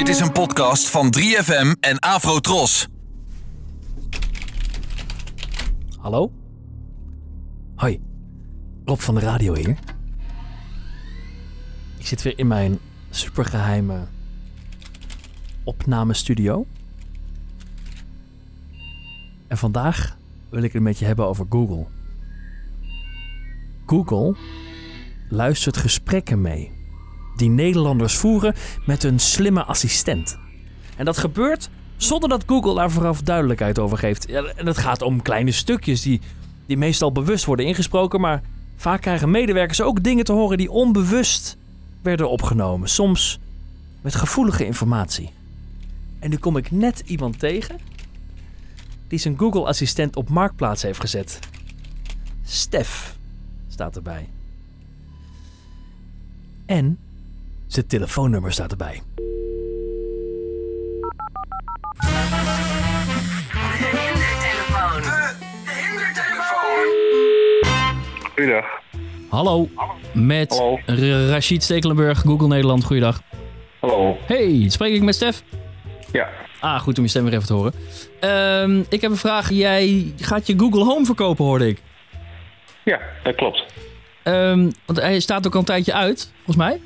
Dit is een podcast van 3FM en Afrotros. Hallo? Hoi, Rob van de radio hier. Ik zit weer in mijn supergeheime opnamestudio. En vandaag wil ik het met je hebben over Google. Google luistert gesprekken mee die Nederlanders voeren met hun slimme assistent. En dat gebeurt zonder dat Google daar vooraf duidelijkheid over geeft. En het gaat om kleine stukjes die, die meestal bewust worden ingesproken, maar vaak krijgen medewerkers ook dingen te horen die onbewust werden opgenomen. Soms met gevoelige informatie. En nu kom ik net iemand tegen die zijn Google-assistent op Marktplaats heeft gezet. Stef staat erbij. En zijn telefoonnummer staat erbij. Goeiedag. Hallo, met Hallo. R- Rashid Stekelenburg, Google Nederland. Goeiedag. Hallo. Hey, spreek ik met Stef? Ja. Ah, goed om je stem weer even te horen. Ehm, ik heb een vraag. Jij gaat je Google Home verkopen, hoorde ik. Ja, dat klopt. Ehm, want hij staat ook al een tijdje uit, volgens mij.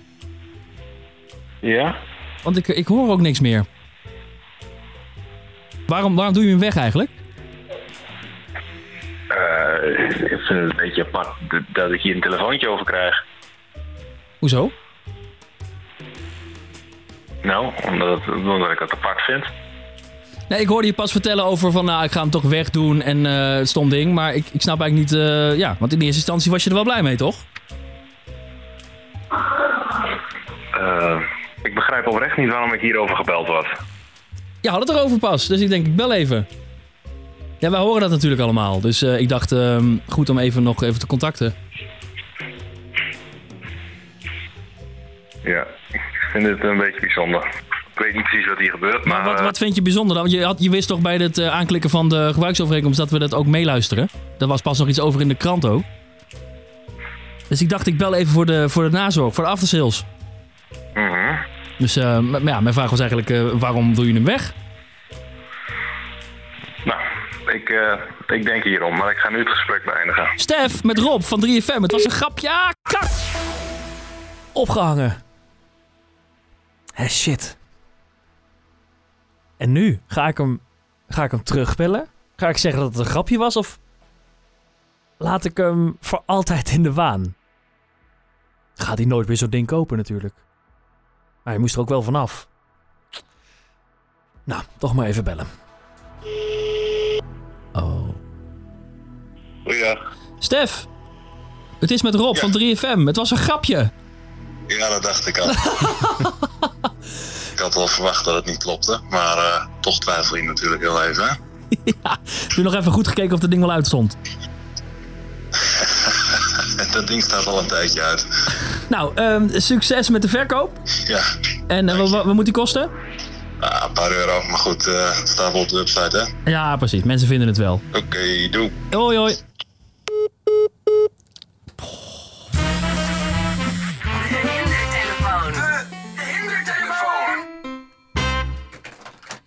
Ja? Want ik, ik hoor ook niks meer. Waarom, waarom doe je hem weg eigenlijk? Eh, ik vind het een beetje apart dat ik hier een telefoontje over krijg. Hoezo? Nou, omdat, omdat ik het apart vind. Nee, ik hoorde je pas vertellen over van, nou, ik ga hem toch wegdoen en eh stom ding. Maar ik, ik snap eigenlijk niet, eh, ja, want in eerste instantie was je er wel blij mee, toch? Eh, ik begrijp oprecht niet waarom ik hierover gebeld word. Ja, had het erover pas. Dus ik denk, ik bel even. Ja, wij horen dat natuurlijk allemaal. Dus eh, ik dacht, ehm, goed om even nog even te contacten. Ja, ik vind het een beetje bijzonder. Ik weet niet precies wat hier gebeurt, maar... Maar wat, eh, wat vind je bijzonder dan? Want je, had, je wist toch bij het eh, aanklikken van de gebruiksovereenkomst dat we dat ook meeluisteren? Daar was pas nog iets over in de krant ook. Dus ik dacht, ik bel even voor de, voor de nazorg, voor de aftersales. Dus eh, m- ja, mijn vraag was eigenlijk, eh, waarom doe je hem weg? Nou, ik, eh, ik denk hierom, maar ik ga nu het gesprek beëindigen. Stef, met Rob van 3FM. Het was een grapje. Ah, kak! Opgehangen. Hé, shit. En nu? Ga ik, hem, ga ik hem terugbellen? Ga ik zeggen dat het een grapje was? Of laat ik hem voor altijd in de waan? Gaat hij nooit meer zo'n ding kopen natuurlijk. Maar hij moest er ook wel vanaf. Nou, toch maar even bellen. Oh. Goeiedag. Stef, het is met Rob Ja. van 3FM. Het was een grapje. Ja, dat dacht ik al. ik had wel verwacht dat het niet klopte, maar eh, toch twijfel je natuurlijk heel even. Hè? Heb je nog even goed gekeken of het ding wel uitstond? Dat ding staat al een tijdje uit. Nou, ehm, succes met de verkoop. Ja, En eh, wat, wat, wat moet die kosten? ah, een paar euro, maar goed, eh, het staat wel op de website, hè? Ja, precies. Mensen vinden het wel. Oké, doe. Hoi, hoi.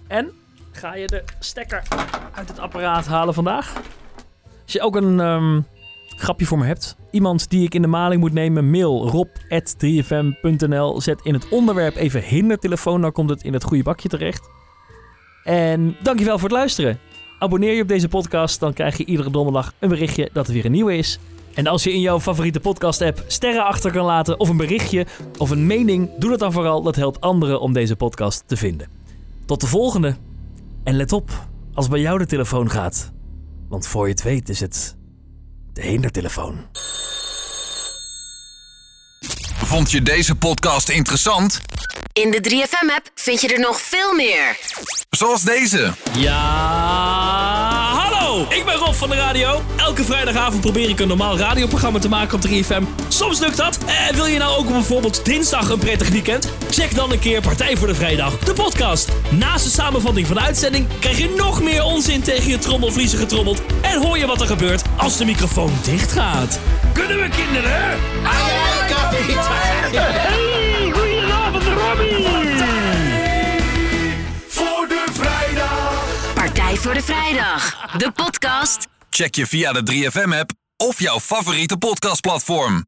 En ga je de stekker uit het apparaat halen vandaag? Als je ook een ehm, grapje voor me hebt, iemand die ik in de maling moet nemen, mail rob.3fm.nl. Zet in het onderwerp even hindertelefoon, dan komt het in het goede bakje terecht. En dankjewel voor het luisteren. Abonneer je op deze podcast, dan krijg je iedere donderdag een berichtje dat er weer een nieuwe is. En als je in jouw favoriete podcast-app sterren achter kan laten, of een berichtje, of een mening, doe dat dan vooral. Dat helpt anderen om deze podcast te vinden. Tot de volgende. En let op, als bij jou de telefoon gaat. Want voor je het weet is het de hindertelefoon. Vond je deze podcast interessant? In de 3FM-app vind je er nog veel meer. Zoals deze. Ja, hallo! Ik ben Rob van de radio. Elke vrijdagavond probeer ik een normaal radioprogramma te maken op 3FM. Soms lukt dat. En wil je nou ook op bijvoorbeeld dinsdag een prettig weekend? Check dan een keer Partij voor de Vrijdag, de podcast. Naast de samenvatting van de uitzending krijg je nog meer onzin tegen je trommelvliezen getrommeld. En hoor je wat er gebeurt als de microfoon dicht gaat. Kunnen we kinderen? Voor de vrijdag. De podcast Check je via de 3FM-app of jouw favoriete podcastplatform.